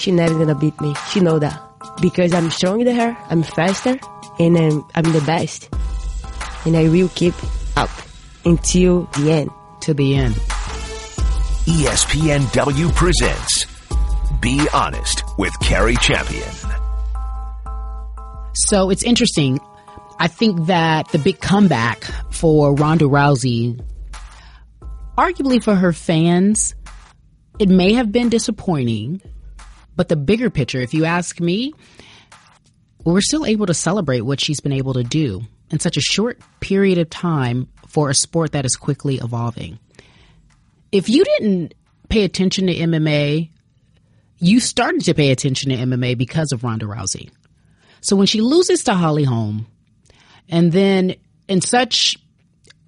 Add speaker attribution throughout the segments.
Speaker 1: She never gonna beat me. She know that because I'm stronger than her. I'm faster, and I'm, I'm the best. And I will keep up until the end.
Speaker 2: To the end.
Speaker 3: ESPNW presents Be Honest with Cari Champion.
Speaker 2: So it's interesting. I think that the big comeback for Ronda Rousey, arguably for her fans, it may have been disappointing, but the bigger picture, if you ask me, we're still able to celebrate what she's been able to do in such a short period of time for a sport that is quickly evolving. If you didn't pay attention to MMA, you started to pay attention to MMA because of Ronda Rousey. So when she loses to Holly Holm, and then in such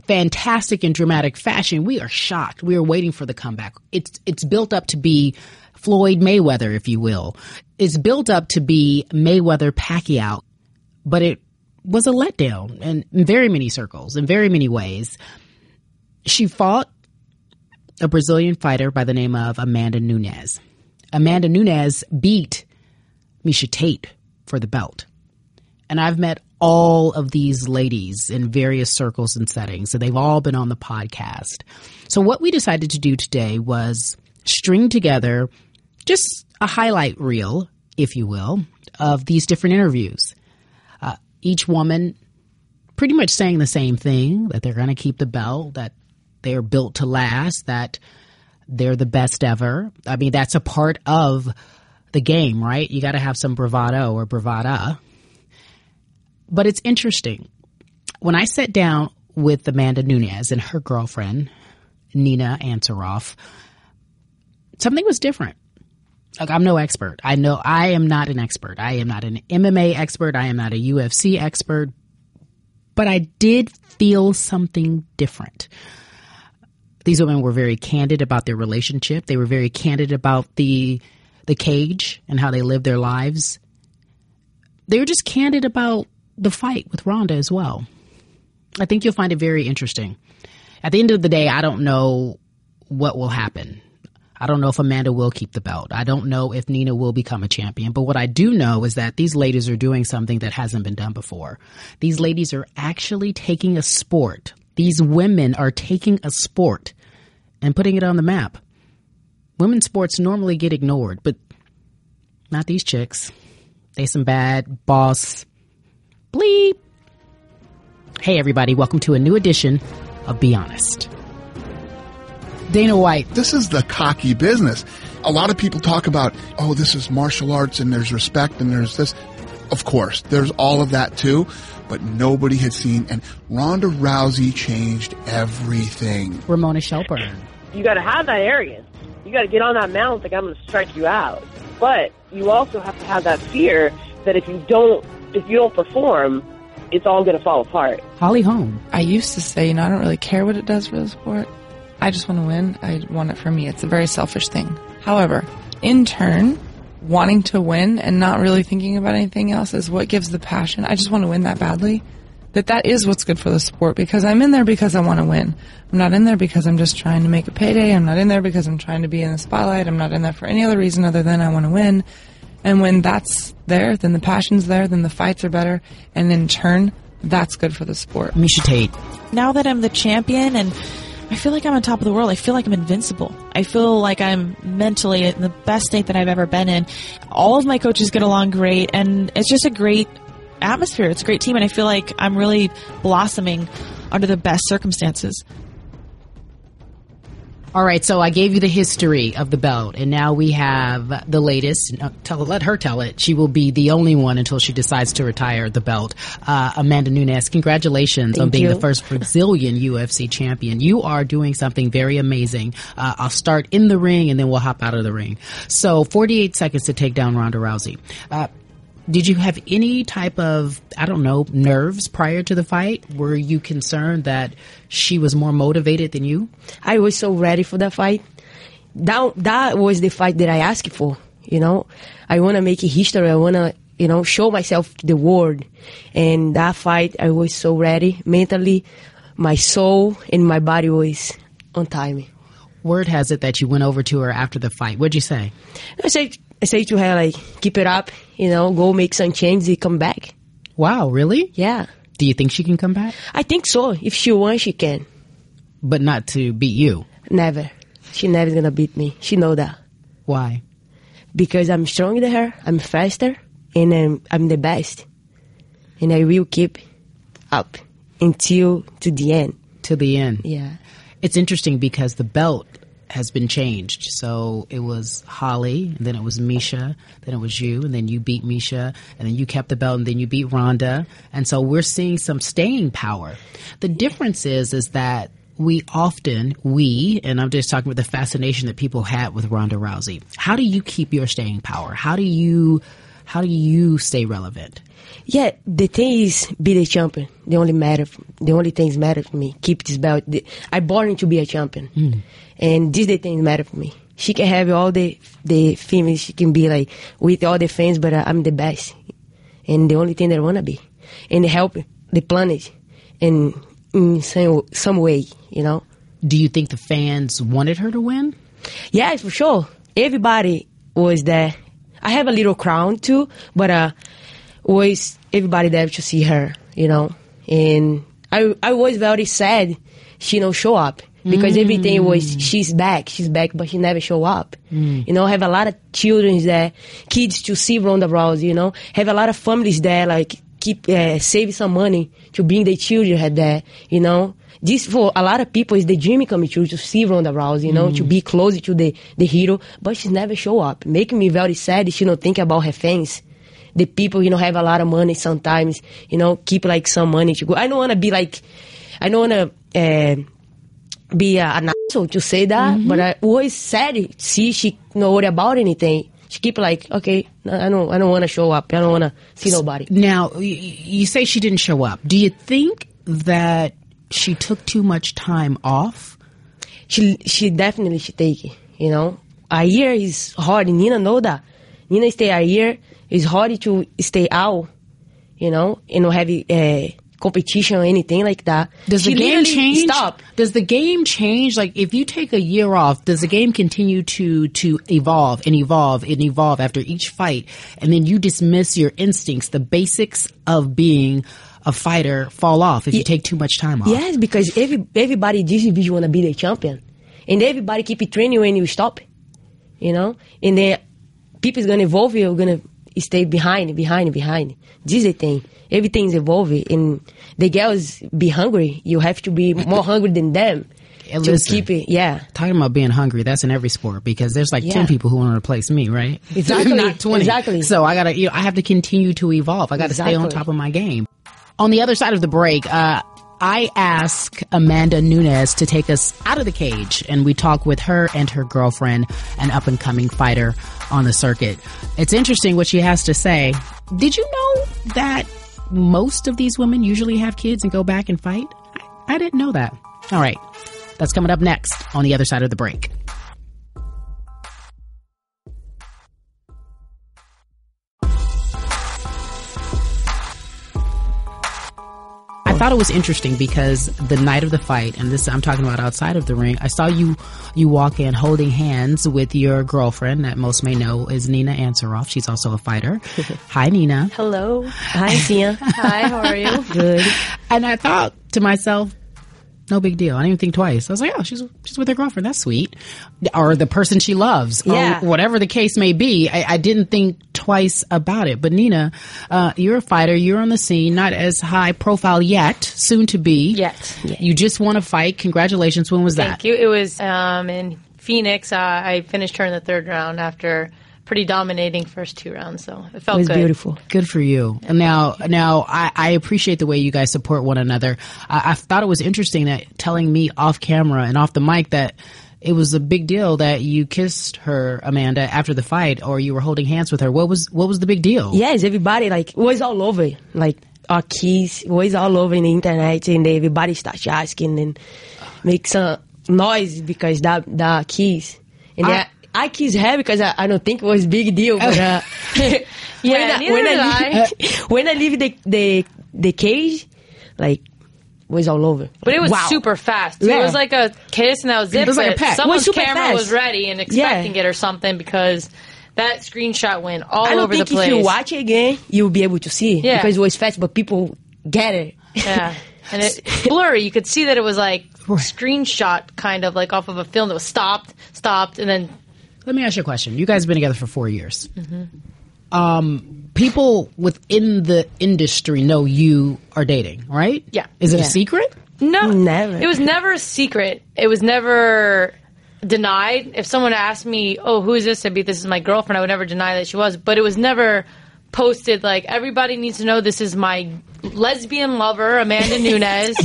Speaker 2: fantastic and dramatic fashion, we are shocked. We are waiting for the comeback. It's it's built up to be Floyd Mayweather, if you will. It's built up to be Mayweather Pacquiao, but it was a letdown in, in very many circles, in very many ways. She fought a Brazilian fighter by the name of Amanda Nunes. Amanda Nunes beat Miesha Tate for the belt. And I've met all of these ladies in various circles and settings, and they've all been on the podcast. So, what we decided to do today was string together just a highlight reel, if you will, of these different interviews. Uh, each woman pretty much saying the same thing that they're going to keep the belt, that they're built to last, that they're the best ever. I mean, that's a part of the game, right? You got to have some bravado or bravada. But it's interesting. When I sat down with Amanda Nunes and her girlfriend, Nina Ansaroff, something was different. Like, I'm no expert. I know I am not an expert. I am not an MMA expert. I am not a UFC expert. But I did feel something different. These women were very candid about their relationship. They were very candid about the the cage and how they live their lives. They were just candid about the fight with Ronda as well. I think you'll find it very interesting. At the end of the day, I don't know what will happen. I don't know if Amanda will keep the belt. I don't know if Nina will become a champion. But what I do know is that these ladies are doing something that hasn't been done before. These ladies are actually taking a sport. These women are taking a sport and putting it on the map. Women's sports normally get ignored, but not these chicks. They some bad boss bleep. Hey everybody, welcome to a new edition of Be Honest. Dana White,
Speaker 4: This is the cocky business. A lot of people talk about, oh, this is martial arts and there's respect and there's this. Of course, there's all of that too, but nobody had seen, and Ronda Rousey changed everything.
Speaker 2: Ramona Shelburne,
Speaker 5: you got to have that arrogance. You got to get on that mountain like I'm going to strike you out. But you also have to have that fear that if you don't, if you don't perform, it's all going to fall apart.
Speaker 2: Holly Holm,
Speaker 6: I used to say, you know, I don't really care what it does for the sport. I just want to win. I want it for me. It's a very selfish thing. However, in turn, wanting to win and not really thinking about anything else is what gives the passion. I just want to win that badly. That that is what's good for the sport because I'm in there because I want to win. I'm not in there because I'm just trying to make a payday. I'm not in there because I'm trying to be in the spotlight. I'm not in there for any other reason other than I want to win. And when that's there, then the passion's there, then the fights are better, and in turn, that's good for the sport.
Speaker 2: Miesha Tate,
Speaker 7: now that I'm the champion and I feel like I'm on top of the world. I feel like I'm invincible. I feel like I'm mentally in the best state that I've ever been in. All of my coaches get along great, and it's just a great atmosphere. It's a great team, and I feel like I'm really blossoming under the best circumstances.
Speaker 2: All right, so I gave you the history of the belt, and now we have the latest. Tell, let her tell it. She will be the only one until she decides to retire the belt. Uh, Amanda Nunes, congratulations on being
Speaker 1: you.
Speaker 2: the first Brazilian UFC champion. You are doing something very amazing. Uh, I'll start in the ring, and then we'll hop out of the ring. So, 48 seconds to take down Ronda Rousey. Did you have any type of, I don't know, nerves prior to the fight? Were you concerned that she was more motivated than you?
Speaker 1: I was so ready for that fight. That that was the fight that I asked for. You know, I want to make history. I want to, you know, show myself to the world. And that fight, I was so ready mentally. My soul and my body was on time.
Speaker 2: Word has it that you went over to her after the fight. What'd you say?
Speaker 1: I say I say to her like keep it up, you know, go make some changes and come back.
Speaker 2: Wow, really?
Speaker 1: Yeah.
Speaker 2: Do you think she can come back?
Speaker 1: I think so. If she wants, she can.
Speaker 2: But not to beat you.
Speaker 1: Never. She never gonna beat me. She know that
Speaker 2: Why?
Speaker 1: because I'm stronger than her. I'm faster, and I'm, I'm the best. And I will keep up until to the end.
Speaker 2: To the end.
Speaker 1: Yeah.
Speaker 2: It's interesting because the belt has been changed. So it was Holly, and then it was Miesha, then it was you, and then you beat Miesha, and then you kept the belt, and then you beat Ronda. And so we're seeing some staying power. The difference is, is that we often, we, and I'm just talking about the fascination that people had with Ronda Rousey. How do you keep your staying power? How do you, how do you stay relevant?
Speaker 1: Yeah, the thing is be the champion. The only matter, the only things matter for me. Keep this belt. I born to be a champion, hmm. And these the things matter for me. She can have all the the females. She can be like with all the fans, but uh, I'm the best, and the only thing that I wanna be, and help the planet, in in some some way, you know.
Speaker 2: Do you think the fans wanted her to win?
Speaker 1: Yeah, for sure. Everybody was there. I have a little crown too, but uh, was everybody there to see her, you know. And I I was very sad she don't show up because everything was she's back, she's back, but she never show up. You know, have a lot of children there, kids to see Ronda Rousey. You know, have a lot of families there, like keep uh, save some money to bring their children there. You know, this for a lot of people is the dream coming true to see Ronda Rousey. You know, to be close to the the hero, but she never show up, making me very sad. She don't think about her fans the people, you know, have a lot of money sometimes, you know, keep like some money to go. I don't want to be like, I don't want to uh, be an asshole to say that, but I always said, it. see, she not worry about anything. She keep like, okay, I don't, I don't want to show up. I don't want to see nobody.
Speaker 2: Now, you say she didn't show up. Do you think that she took too much time off?
Speaker 1: She, she definitely should take it. You know, a year is hard. and Nina know that. Nina stay a year. It's hard to stay out. You know, and have uh, competition or anything like that.
Speaker 2: Does
Speaker 1: She
Speaker 2: the game change?
Speaker 1: Stop.
Speaker 2: Does the game change? Like, if you take a year off, does the game continue to to evolve and evolve and evolve after each fight, and then you dismiss your instincts, the basics of being a fighter, fall off if you take too much time off?
Speaker 1: Yes, because every everybody this division wanna be the champion, and everybody keep training when you stop. You know, and then people's gonna evolve. You're gonna stay behind, behind, behind. This is the thing. Everything's evolving, and the girls be hungry. You have to be more hungry than them
Speaker 2: Yeah,
Speaker 1: to
Speaker 2: listen.
Speaker 1: keep it. Yeah,
Speaker 2: Talking about being hungry, that's in every sport because there's like 10 people who want to replace me, right?
Speaker 1: Exactly,
Speaker 2: Not 20.
Speaker 1: exactly.
Speaker 2: So I gotta, you know, I have to continue to evolve. I gotta stay on top of my game. On the other side of the break, uh, I ask Amanda Nunes to take us out of the cage and we talk with her and her girlfriend, an up and coming fighter on the circuit. It's interesting what she has to say. Did you know that most of these women usually have kids and go back and fight? I, I didn't know that. All right. That's coming up next on the other side of the break. Thought it was interesting because the night of the fight, and this I'm talking about outside of the ring, I saw you you walk in holding hands with your girlfriend that most may know is Nina Ansaroff. She's also a fighter. Hi, Nina.
Speaker 1: hello, hi Tia.
Speaker 7: Hi, how are you?
Speaker 1: Good.
Speaker 2: And I thought to myself, no big deal. I didn't even think twice. I was like, oh, she's she's with her girlfriend. That's sweet. Or the person she loves.
Speaker 1: Yeah.
Speaker 2: Or whatever the case may be. I, I didn't think twice about it. But Nina, uh, you're a fighter. You're on the scene. Not as high profile yet. Soon to be.
Speaker 8: Yet.
Speaker 2: You just won a fight. Congratulations. When was
Speaker 8: Thank
Speaker 2: that?
Speaker 8: Thank you. It was um, in Phoenix. Uh, I finished her in the third round after pretty dominating first two rounds, so it felt
Speaker 1: It was
Speaker 8: good.
Speaker 1: beautiful.
Speaker 2: Good for you. And Now, now I, I appreciate the way you guys support one another. I, I thought it was interesting that telling me off camera and off the mic that it was a big deal that you kissed her, Amanda, after the fight, or you were holding hands with her. What was what was the big deal?
Speaker 1: Yes, everybody like it was all over. Like our keys was all over in the internet, and everybody starts asking and make some noise because that that keys. And
Speaker 2: I-
Speaker 1: I, I kiss her because I, I don't think it was big deal, but uh, when I, when I leave, when I leave the the the cage, like was all over.
Speaker 8: But it was
Speaker 2: Wow.
Speaker 8: super fast.
Speaker 1: Yeah.
Speaker 8: It was like a kiss and that was it.
Speaker 2: It was like a peck.
Speaker 8: Someone's
Speaker 1: Was
Speaker 8: camera
Speaker 1: fast.
Speaker 8: was ready and expecting it or something because that screenshot went all
Speaker 1: I don't
Speaker 8: over
Speaker 1: think
Speaker 8: the place.
Speaker 1: if you watch it again, you'll be able to see
Speaker 8: Yeah.
Speaker 1: because it was fast, but people get it.
Speaker 8: Yeah. And it, it's blurry. You could see that it was like screenshot kind of like off of a film that was stopped, stopped, and then
Speaker 2: Let me ask you a question. You guys have been together for four years.
Speaker 8: Mm-hmm.
Speaker 2: Um, people within the industry know you are dating, right?
Speaker 8: Yeah.
Speaker 2: Is it
Speaker 1: Yeah.
Speaker 2: a secret?
Speaker 8: No,
Speaker 1: Never.
Speaker 8: It was never a secret. It was never denied. If someone asked me, "Oh, who is this?" I'd be, "This is my girlfriend." I would never deny that she was. But it was never posted like everybody needs to know this is my lesbian lover, Amanda Nunes,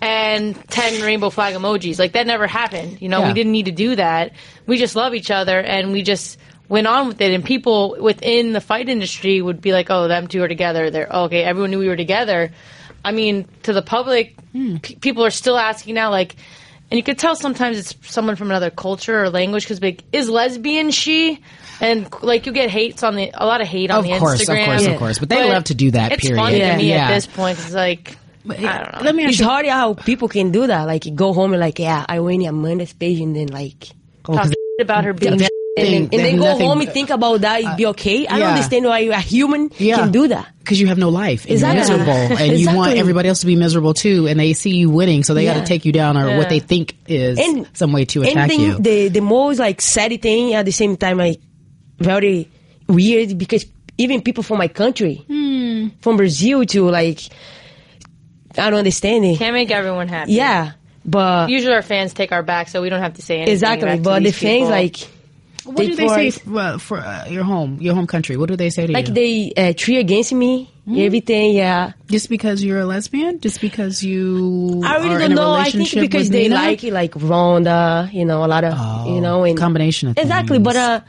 Speaker 8: and ten rainbow flag emojis. Like that never happened. You know,
Speaker 2: Yeah.
Speaker 8: we didn't need to do that. We just love each other, and we just went on with it. And people within the fight industry would be like, "Oh, them two are together." They're okay. Everyone knew we were together. I mean, to the public, hmm. p- people are still asking now, like, and you could tell sometimes it's someone from another culture or language because, like, is lesbian she? And like, you get hates on the a lot of hate on the air.
Speaker 2: Of
Speaker 8: the
Speaker 2: course, of
Speaker 8: Instagram.
Speaker 2: course, of course. But they love to do that,
Speaker 8: It's
Speaker 2: period.
Speaker 8: funny
Speaker 2: Yeah.
Speaker 8: to me
Speaker 2: Yeah.
Speaker 8: at this point. It's like, I don't know.
Speaker 2: Let me ask
Speaker 1: It's
Speaker 2: you.
Speaker 1: hard how people can do that. Like go home and like, yeah, I went in Amanda's page and then like,
Speaker 2: Oh, 'cause
Speaker 8: Talk about her being.
Speaker 2: They-
Speaker 1: and, then- and
Speaker 2: they
Speaker 1: then go
Speaker 2: nothing-
Speaker 1: home and think about that. It'd be okay. I
Speaker 2: yeah.
Speaker 1: don't understand why a human
Speaker 2: Yeah.
Speaker 1: can do that.
Speaker 2: because you have no life and
Speaker 1: Exactly.
Speaker 2: you're miserable and you want
Speaker 1: Exactly.
Speaker 2: everybody else to be miserable too and they see you winning so they got to take you down or what they think is
Speaker 1: And-
Speaker 2: some way to
Speaker 1: And
Speaker 2: attack you
Speaker 1: the the most like sad thing at the same time like very weird because even people from my country,
Speaker 2: Hmm.
Speaker 1: from Brazil to like, I don't understand it.
Speaker 8: Can't make everyone happy.
Speaker 1: Yeah, but
Speaker 8: Usually our fans take our back, so we don't have to say anything.
Speaker 1: exactly.
Speaker 8: back to
Speaker 1: But the
Speaker 8: these
Speaker 1: fans
Speaker 8: people.
Speaker 1: like
Speaker 2: what do they
Speaker 1: for-
Speaker 2: say for, uh, for uh, your home your home country what do they say to
Speaker 1: like
Speaker 2: you Like
Speaker 1: they uh, tree against me,
Speaker 2: Hmm.
Speaker 1: everything. Yeah,
Speaker 2: just because you're a lesbian just because you
Speaker 1: I
Speaker 2: are
Speaker 1: really
Speaker 2: in
Speaker 1: don't
Speaker 2: a
Speaker 1: know. I think
Speaker 2: relationship
Speaker 1: because they
Speaker 2: Nina?
Speaker 1: like it, like Ronda, you know, a lot of
Speaker 2: Oh,
Speaker 1: you know, and
Speaker 2: combination of
Speaker 1: exactly.
Speaker 2: things.
Speaker 1: But uh,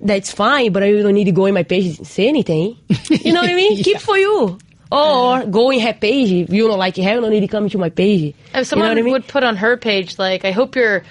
Speaker 1: that's fine. But I don't need to go in my page and say anything. You know what I mean? Keep for you. Or go in her page. If you don't like it, you don't need to come into my page.
Speaker 8: If someone
Speaker 1: you know what I mean?
Speaker 8: would put on her page, like, I hope your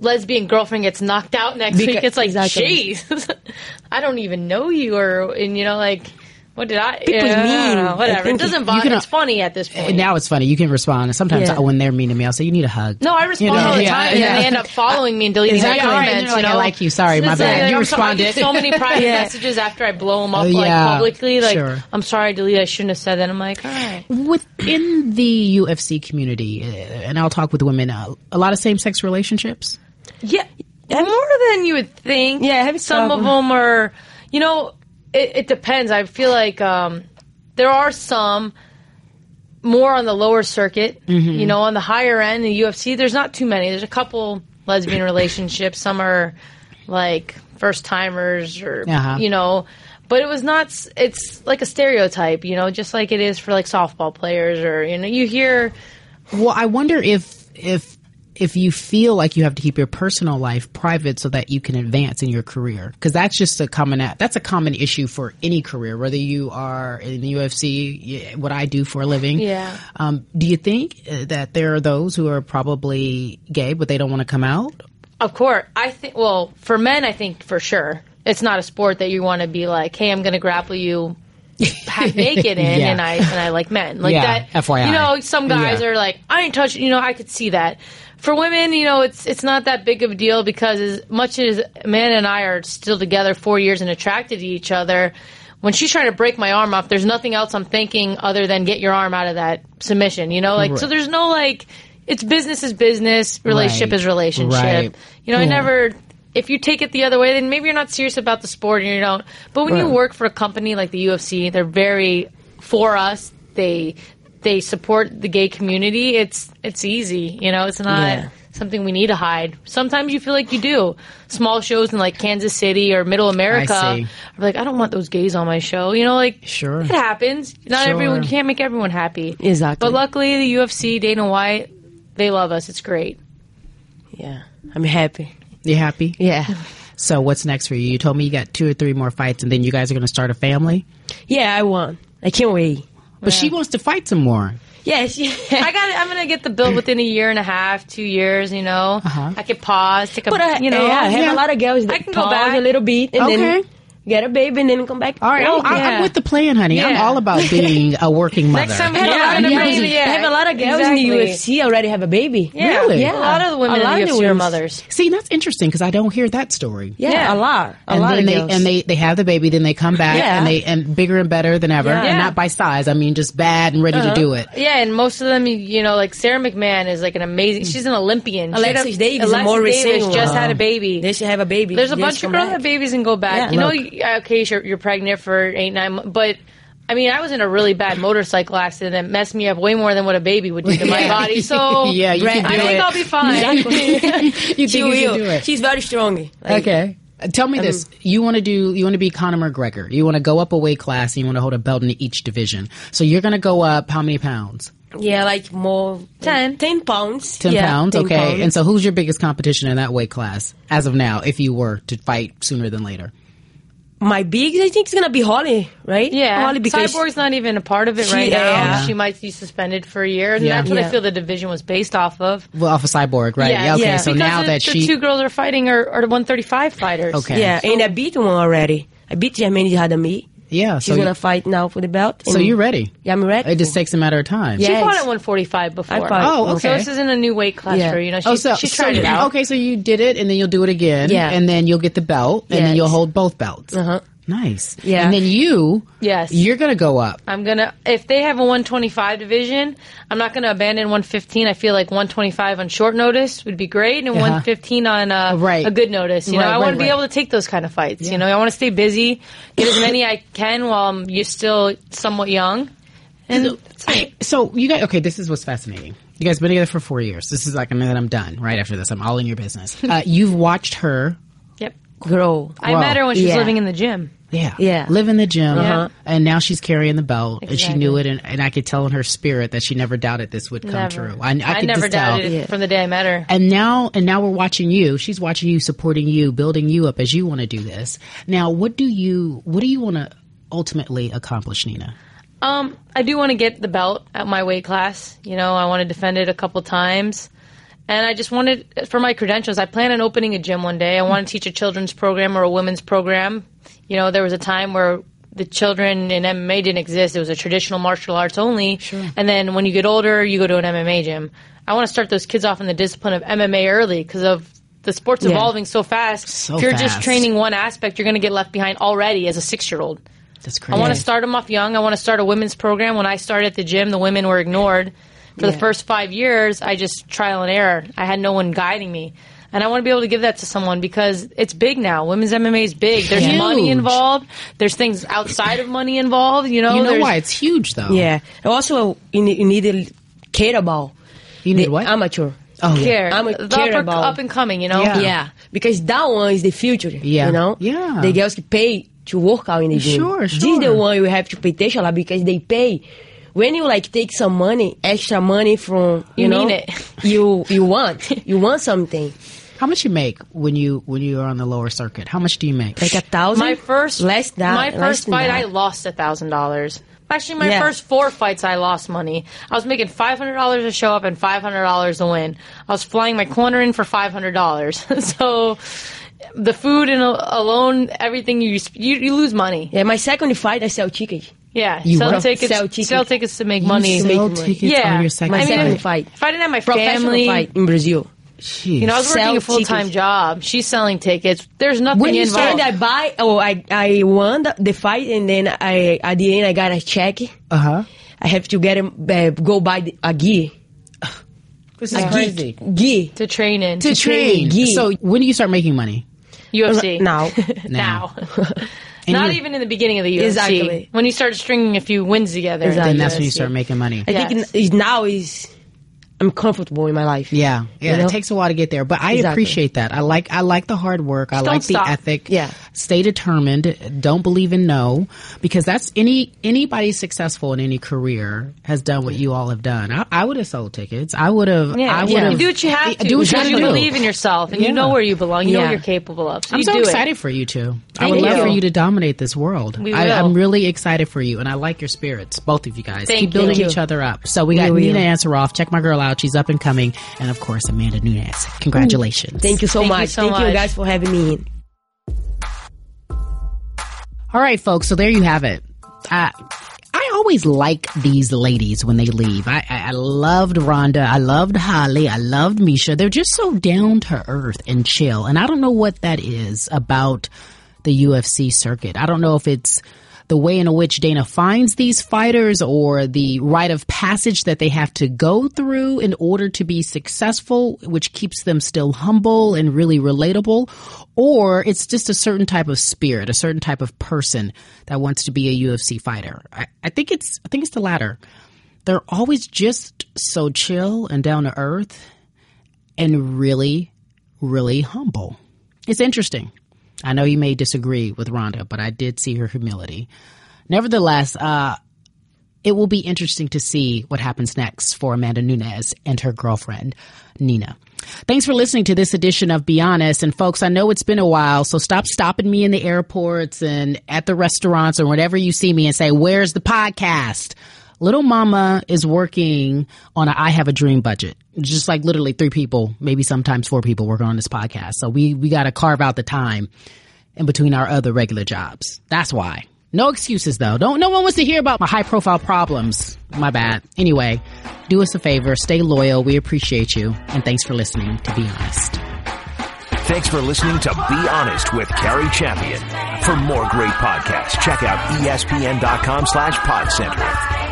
Speaker 8: lesbian girlfriend gets knocked out next
Speaker 1: Beca-
Speaker 8: week, it's like,
Speaker 1: exactly.
Speaker 8: jeez, I don't even know you, or, and you know, like, what did I?
Speaker 1: People's
Speaker 8: yeah,
Speaker 1: mean.
Speaker 8: know, whatever. It doesn't bother.
Speaker 2: uh,
Speaker 8: It's funny at this point.
Speaker 2: Now it's funny you can respond sometimes
Speaker 1: Yeah.
Speaker 2: when they're mean to me I'll say you need a hug
Speaker 8: no, I respond
Speaker 2: You know,
Speaker 8: all the
Speaker 2: yeah,
Speaker 8: time, and they end up following me and deleting
Speaker 2: Exactly.
Speaker 8: my comments.
Speaker 2: and like,
Speaker 8: you
Speaker 2: I like you. Sorry, my bad.
Speaker 8: like,
Speaker 2: You
Speaker 8: I'm sorry, I get
Speaker 2: responded.
Speaker 8: so many private messages after I blow them up like
Speaker 2: Yeah,
Speaker 8: publicly. Like,
Speaker 2: sure.
Speaker 8: I'm sorry, I deleted. I shouldn't have said that. I'm like, all right.
Speaker 2: within the UFC community uh, and I'll talk with women uh, a lot of same-sex relationships
Speaker 8: Yeah, more than you would think.
Speaker 1: Yeah,
Speaker 8: some of them are. You know, it, it depends. I feel like um, there are some more on the lower circuit.
Speaker 1: Mm-hmm.
Speaker 8: You know, on the higher end, the UFC. There's not too many. There's a couple lesbian relationships. Some are like first timers, or
Speaker 2: Uh-huh.
Speaker 8: you know. But it was not. It's like a stereotype, you know, just like it is for like softball players, or you know, you hear.
Speaker 2: Well, I wonder if if if you feel like you have to keep your personal life private so that you can advance in your career, because that's just a common that's a common issue for any career, whether you are in the UFC, what I do for a living.
Speaker 8: Yeah.
Speaker 2: Um, do you think uh, that there are those who are probably gay but they don't want to come out?
Speaker 8: Of course, I think. Well, for men, I think for sure it's not a sport that you want to be like, "Hey, I'm going to grapple you naked in,"
Speaker 2: Yeah.
Speaker 8: and I and I like men like
Speaker 2: Yeah,
Speaker 8: that.
Speaker 2: FYI.
Speaker 8: You know, some guys
Speaker 2: Yeah.
Speaker 8: are like, "I ain't touching." You know, I could see that. For women, you know, it's it's not that big of a deal because as much as man and I are still together four years and attracted to each other. When she's trying to break my arm off, there's nothing else I'm thinking other than get your arm out of that submission. You know, like so. There's no like, it's business is business, relationship
Speaker 2: Right.
Speaker 8: is relationship.
Speaker 2: Right.
Speaker 8: You know, I never. If you take it the other way, then maybe you're not serious about the sport and you don't. But when you work for a company like the UFC, they're very for us. They they support the gay community. It's it's easy. You know, it's not
Speaker 1: Yeah.
Speaker 8: something we need to hide. Sometimes you feel like you do. Small shows in like Kansas City or Middle America.
Speaker 2: I see.
Speaker 8: are like, I don't want those gays on my show. You know, like
Speaker 2: Sure.
Speaker 8: it happens. Not
Speaker 2: Sure.
Speaker 8: everyone. You can't make everyone happy.
Speaker 1: Exactly.
Speaker 8: But luckily, the UFC, Dana White, they love us. It's great.
Speaker 1: Yeah, I'm happy.
Speaker 2: You happy?
Speaker 1: Yeah,
Speaker 2: So what's next for you? You told me you got two or three more fights, and then you guys are going to start a family.
Speaker 1: yeah, I won. I can't wait.
Speaker 2: But she wants to fight some more.
Speaker 1: Yes,
Speaker 8: I got. I'm gonna get the bill within a year and a half, two years. You know,
Speaker 2: Uh-huh.
Speaker 8: I could pause, take a.
Speaker 1: But I,
Speaker 8: you know,
Speaker 1: yeah, I have
Speaker 2: yeah.
Speaker 1: a lot of girls that
Speaker 8: I can go
Speaker 1: pause
Speaker 8: back.
Speaker 1: a little bit and
Speaker 2: Okay.
Speaker 1: then get a baby, and then come back.
Speaker 2: All right,
Speaker 1: Well,
Speaker 2: I'm, I'm with the plan, honey. I'm all about being a working mother.
Speaker 8: Next time we have
Speaker 1: Yeah,
Speaker 8: a
Speaker 1: yeah,
Speaker 8: baby,
Speaker 1: we
Speaker 8: yeah.
Speaker 1: have a lot of girls
Speaker 8: exactly.
Speaker 1: in the UFC already have a baby.
Speaker 8: Yeah.
Speaker 2: Really?
Speaker 8: A lot of the women
Speaker 1: A lot
Speaker 8: in the
Speaker 1: the
Speaker 8: UFC are mothers.
Speaker 2: See, that's interesting because I don't hear that story.
Speaker 1: Yeah,
Speaker 8: Yeah.
Speaker 1: a lot, a
Speaker 2: and
Speaker 1: lot
Speaker 2: then
Speaker 1: of
Speaker 2: they
Speaker 1: girls.
Speaker 2: and they they have the baby, then they come back
Speaker 1: Yeah.
Speaker 2: and they and bigger and better than ever,
Speaker 1: Yeah.
Speaker 2: and not by size. I mean, just bad and ready to uh-huh. do it.
Speaker 8: Yeah, and most of them, you- you know, like Sara McMann is like an amazing. She's an Olympian. She had a-
Speaker 1: Alexis Davis,
Speaker 8: Alexis Davis just had a baby.
Speaker 1: they should have a baby.
Speaker 8: There's a bunch of girls have babies and go back. You know,
Speaker 2: Look.
Speaker 8: you- okay, you're, you're pregnant for eight, nine months, but I mean, I was in a really bad motorcycle accident that messed me up way more than what a baby would do to my body. So
Speaker 2: Yeah, you can
Speaker 8: I
Speaker 2: do
Speaker 8: think
Speaker 2: it.
Speaker 8: I'll be fine.
Speaker 2: you think
Speaker 1: She
Speaker 2: you can
Speaker 1: will.
Speaker 2: do it?
Speaker 1: She's very strong. Like,
Speaker 2: Okay. Uh, Tell me this: you want to do, you want to be Conor McGregor. You want to go up a weight class, and you want to hold a belt in each division. So you're going to go up how many pounds?
Speaker 1: Yeah, like more
Speaker 8: Ten.
Speaker 1: ten pounds.
Speaker 2: Ten
Speaker 1: Yeah,
Speaker 2: pounds,
Speaker 1: 10
Speaker 2: okay.
Speaker 1: pounds.
Speaker 2: And so, who's your biggest competition in that weight class as of now? If you were to fight sooner than later,
Speaker 1: my bigs, I think it's gonna be Holly, right?
Speaker 8: Yeah,
Speaker 1: Holly because
Speaker 8: Cyborg's not even a part of it
Speaker 1: She-
Speaker 8: right now.
Speaker 1: yeah.
Speaker 8: She might be suspended for a year, and
Speaker 2: Yeah.
Speaker 8: that's what I feel the division was based off of.
Speaker 2: well, off of cyborg, right?
Speaker 8: Yeah,
Speaker 2: okay.
Speaker 1: yeah.
Speaker 2: So
Speaker 8: Because
Speaker 2: now
Speaker 8: the,
Speaker 2: that
Speaker 8: the
Speaker 2: she,
Speaker 8: two girls are fighting are, are the 135 fighters.
Speaker 2: okay,
Speaker 1: yeah, and I beat one already. I beat Jermaine Hadami.
Speaker 2: Yeah.
Speaker 1: She's
Speaker 2: So,
Speaker 1: gonna fight now for the belt.
Speaker 2: so you're ready.
Speaker 1: Yeah, I'm ready.
Speaker 2: It just takes a matter of time.
Speaker 8: She fought at 145 before.
Speaker 1: I fought-
Speaker 2: Oh,
Speaker 8: So this isn't a new weight class
Speaker 1: Yeah.
Speaker 8: for her. You know, she,
Speaker 2: Oh, so,
Speaker 8: she
Speaker 2: so
Speaker 8: tried it out.
Speaker 2: Okay, so you did it, and then you'll do it again,
Speaker 1: Yeah.
Speaker 2: and then you'll get the belt, and then you'll hold both belts.
Speaker 1: Uh-huh.
Speaker 2: Nice.
Speaker 1: Yeah.
Speaker 2: And then you,
Speaker 8: Yes.
Speaker 2: you're gonna go up.
Speaker 8: I'm gonna if they have a 125 division, I'm not gonna abandon 115. I feel like 125 on short notice would be great, and
Speaker 2: Uh-huh.
Speaker 8: 115 on uh,
Speaker 2: Right.
Speaker 8: a good notice. You
Speaker 2: Right,
Speaker 8: know, I
Speaker 2: right,
Speaker 8: want to be able to take those kind of fights. You know, I want to stay busy, get as many I can while I'm you're still somewhat young. And it.
Speaker 2: So you guys, okay, this is what's fascinating. You guys been together for four years. This is like, and then I'm done. Right after this, I'm all in your business. Uh, you've watched her,
Speaker 8: yep.
Speaker 1: grow.
Speaker 8: I met her when she was
Speaker 1: Yeah.
Speaker 8: living in the gym.
Speaker 2: Yeah,
Speaker 1: Yeah.
Speaker 2: live in the gym,
Speaker 8: Uh-huh.
Speaker 2: and now she's carrying the belt, and she knew it, and, and I could tell in her spirit that she never doubted this would come
Speaker 8: Never.
Speaker 2: true. I, I, could
Speaker 8: never
Speaker 2: just tell.
Speaker 8: doubted it from the day I met her.
Speaker 2: And now, and now we're watching you. She's watching you, supporting you, building you up as you want to do this. Now, what do you, what do you want to ultimately accomplish, Nina?
Speaker 8: Um, I do want to get the belt at my weight class. You know, I want to defend it a couple times. And I just wanted, for my credentials, I plan on opening a gym one day. I want to teach a children's program or a women's program. You know, there was a time where the children in MMA didn't exist. It was a traditional martial arts only. Sure. And then when you get older, you go to an MMA gym. I want to start those kids off in the discipline of MMA early because of the sport's
Speaker 1: Yeah.
Speaker 8: evolving so fast.
Speaker 2: So
Speaker 8: if you're just training one aspect, you're going to get left behind already as a six year old.
Speaker 2: That's crazy.
Speaker 8: I want to start them off young. I want to start a women's program. When I started at the gym, the women were ignored. For the first five years, I just trial and error. I had no one guiding me. And I want to be able to give that to someone because it's big now. Women's MMA is big. There's
Speaker 2: Huge.
Speaker 8: money involved. There's things outside of money involved. You know,
Speaker 2: You know
Speaker 8: There's-
Speaker 2: why it's huge though.
Speaker 1: Yeah. Also, you need, you need a kettlebell.
Speaker 2: You need
Speaker 1: the
Speaker 2: what?
Speaker 1: Amateur.
Speaker 2: oh yeah.
Speaker 8: care.
Speaker 1: I'm a
Speaker 8: the
Speaker 1: care
Speaker 8: upper,
Speaker 1: about-
Speaker 8: up and coming. You know.
Speaker 2: Yeah.
Speaker 1: Yeah. Because that one is the future.
Speaker 2: Yeah.
Speaker 1: You know?
Speaker 2: Yeah.
Speaker 1: The girls pay to work out in the gym.
Speaker 2: Sure,
Speaker 1: This is the one you have to pay attention a lot because they pay. When you like take some money, extra money from you,
Speaker 8: You
Speaker 1: know,
Speaker 8: mean it.
Speaker 1: you you want you want something
Speaker 2: How much you make when you when you are on the lower circuit? How much do you make?
Speaker 1: like a thousand.
Speaker 8: My first
Speaker 1: less than
Speaker 8: my
Speaker 1: less
Speaker 8: first
Speaker 1: than
Speaker 8: fight,
Speaker 1: that.
Speaker 8: I lost a thousand dollars. Actually, my
Speaker 1: Yeah.
Speaker 8: first four fights, I lost money. I was making five hundred dollars to show up and five hundred dollars to win. I was flying my corner in for five hundred dollars. so the food and uh, alone, everything you, you you lose money.
Speaker 1: Yeah, my second fight, I sell chicken.
Speaker 8: Yeah,
Speaker 2: You
Speaker 8: sell
Speaker 2: what?
Speaker 8: tickets,
Speaker 1: Sell
Speaker 8: sell
Speaker 1: tickets.
Speaker 8: tickets, to make
Speaker 2: You
Speaker 8: money.
Speaker 2: sell tickets
Speaker 8: yeah,
Speaker 2: on your second
Speaker 1: My
Speaker 8: I mean,
Speaker 1: second
Speaker 2: fight.
Speaker 1: fight.
Speaker 8: If I didn't have my
Speaker 1: Professional
Speaker 8: family,
Speaker 1: fight in Brazil.
Speaker 2: Jeez.
Speaker 8: you know, I was working
Speaker 1: Sell
Speaker 8: a full time
Speaker 1: tickets.
Speaker 8: job. She's selling tickets. There's nothing
Speaker 2: When you
Speaker 8: involved.
Speaker 1: And I buy, oh, I I won the, the fight, and then I at the end I got a check.
Speaker 2: uh huh.
Speaker 1: I have to get him uh, go buy the, a gi.
Speaker 2: This is
Speaker 1: A
Speaker 2: crazy.
Speaker 1: gi. gi.
Speaker 8: to train in
Speaker 2: To train.
Speaker 1: gi.
Speaker 2: So when do you start making money?
Speaker 8: UFC
Speaker 1: Now.
Speaker 8: now.
Speaker 2: And
Speaker 8: Not
Speaker 2: you-
Speaker 8: even in the beginning of the UFC.
Speaker 1: Exactly.
Speaker 8: When you start stringing a few wins together.
Speaker 1: Exactly.
Speaker 2: Then that's when you
Speaker 1: Yes,
Speaker 2: start making money.
Speaker 1: I think
Speaker 8: Yes.
Speaker 1: is now is I'm comfortable in my life.
Speaker 2: Yeah, yeah.
Speaker 1: You know?
Speaker 2: It takes a while to get there, but I
Speaker 1: Exactly.
Speaker 2: appreciate that. I like I like the hard work. I
Speaker 8: Don't
Speaker 2: like
Speaker 8: stop.
Speaker 2: the ethic.
Speaker 1: Yeah.
Speaker 2: Stay determined. Don't believe in no, because that's any anybody successful in any career has done what you all have done. I, I would have sold tickets. I would have.
Speaker 8: Yeah,
Speaker 2: I would
Speaker 8: yeah.
Speaker 2: have.
Speaker 8: You do what you have eh, to.
Speaker 2: Do what you have
Speaker 8: you
Speaker 2: to do.
Speaker 8: believe in yourself and
Speaker 2: Yeah.
Speaker 8: you know where you belong. You know what you're capable of. So
Speaker 2: I'm
Speaker 8: you
Speaker 2: so
Speaker 8: do
Speaker 2: excited
Speaker 8: it.
Speaker 2: for you two. I
Speaker 8: Thank
Speaker 2: would love for you to dominate this world.
Speaker 8: We
Speaker 2: I,
Speaker 8: will.
Speaker 2: I'm really excited for you, and I like your spirits, both of you guys.
Speaker 8: Thank
Speaker 2: Keep building
Speaker 8: you.
Speaker 2: each other up. So we got
Speaker 1: will.
Speaker 2: Nina Ansaroff. Check my girl out. She's up and coming, and of course Amanda Nunes. Congratulations.
Speaker 1: Thank you so
Speaker 8: Thank you
Speaker 1: much.
Speaker 8: so
Speaker 1: Thank you guys for having me in.
Speaker 2: All right, folks. So there you have it. Uh, I always like these ladies when they leave. I, I, I loved Ronda. I loved Holly. I loved Miesha. They're just so down to earth and chill. And I don't know what that is about the UFC circuit. I don't know if it's the way in which Dana finds these fighters or the rite of passage that they have to go through in order to be successful, which keeps them still humble and really relatable, or it's just a certain type of spirit, a certain type of person that wants to be a UFC fighter. I, I think it's I think it's the latter. They're always just so chill and down to earth and really, really humble. It's interesting. I know you may disagree with Ronda, but I did see her humility. Nevertheless, uh, it will be interesting to see what happens next for Amanda Nunes and her girlfriend, Nina. Thanks for listening to this edition of Be Honest. And folks, I know it's been a while, so stop stopping me in the airports and at the restaurants or whenever you see me and say, Where's the podcast? Little Mama is working on a I Have a Dream budget. Just like literally three people, maybe sometimes four people working on this podcast. So we, we got to carve out the time in between our other regular jobs. That's why. No excuses though. Don't, no one wants to hear about my high profile problems. My bad. Anyway, do us a favor, stay loyal. We appreciate you. And thanks for listening to Be Honest.
Speaker 3: Thanks for listening to Be Honest with Cari Champion. For more great podcasts, check out espn.com slash podcenter.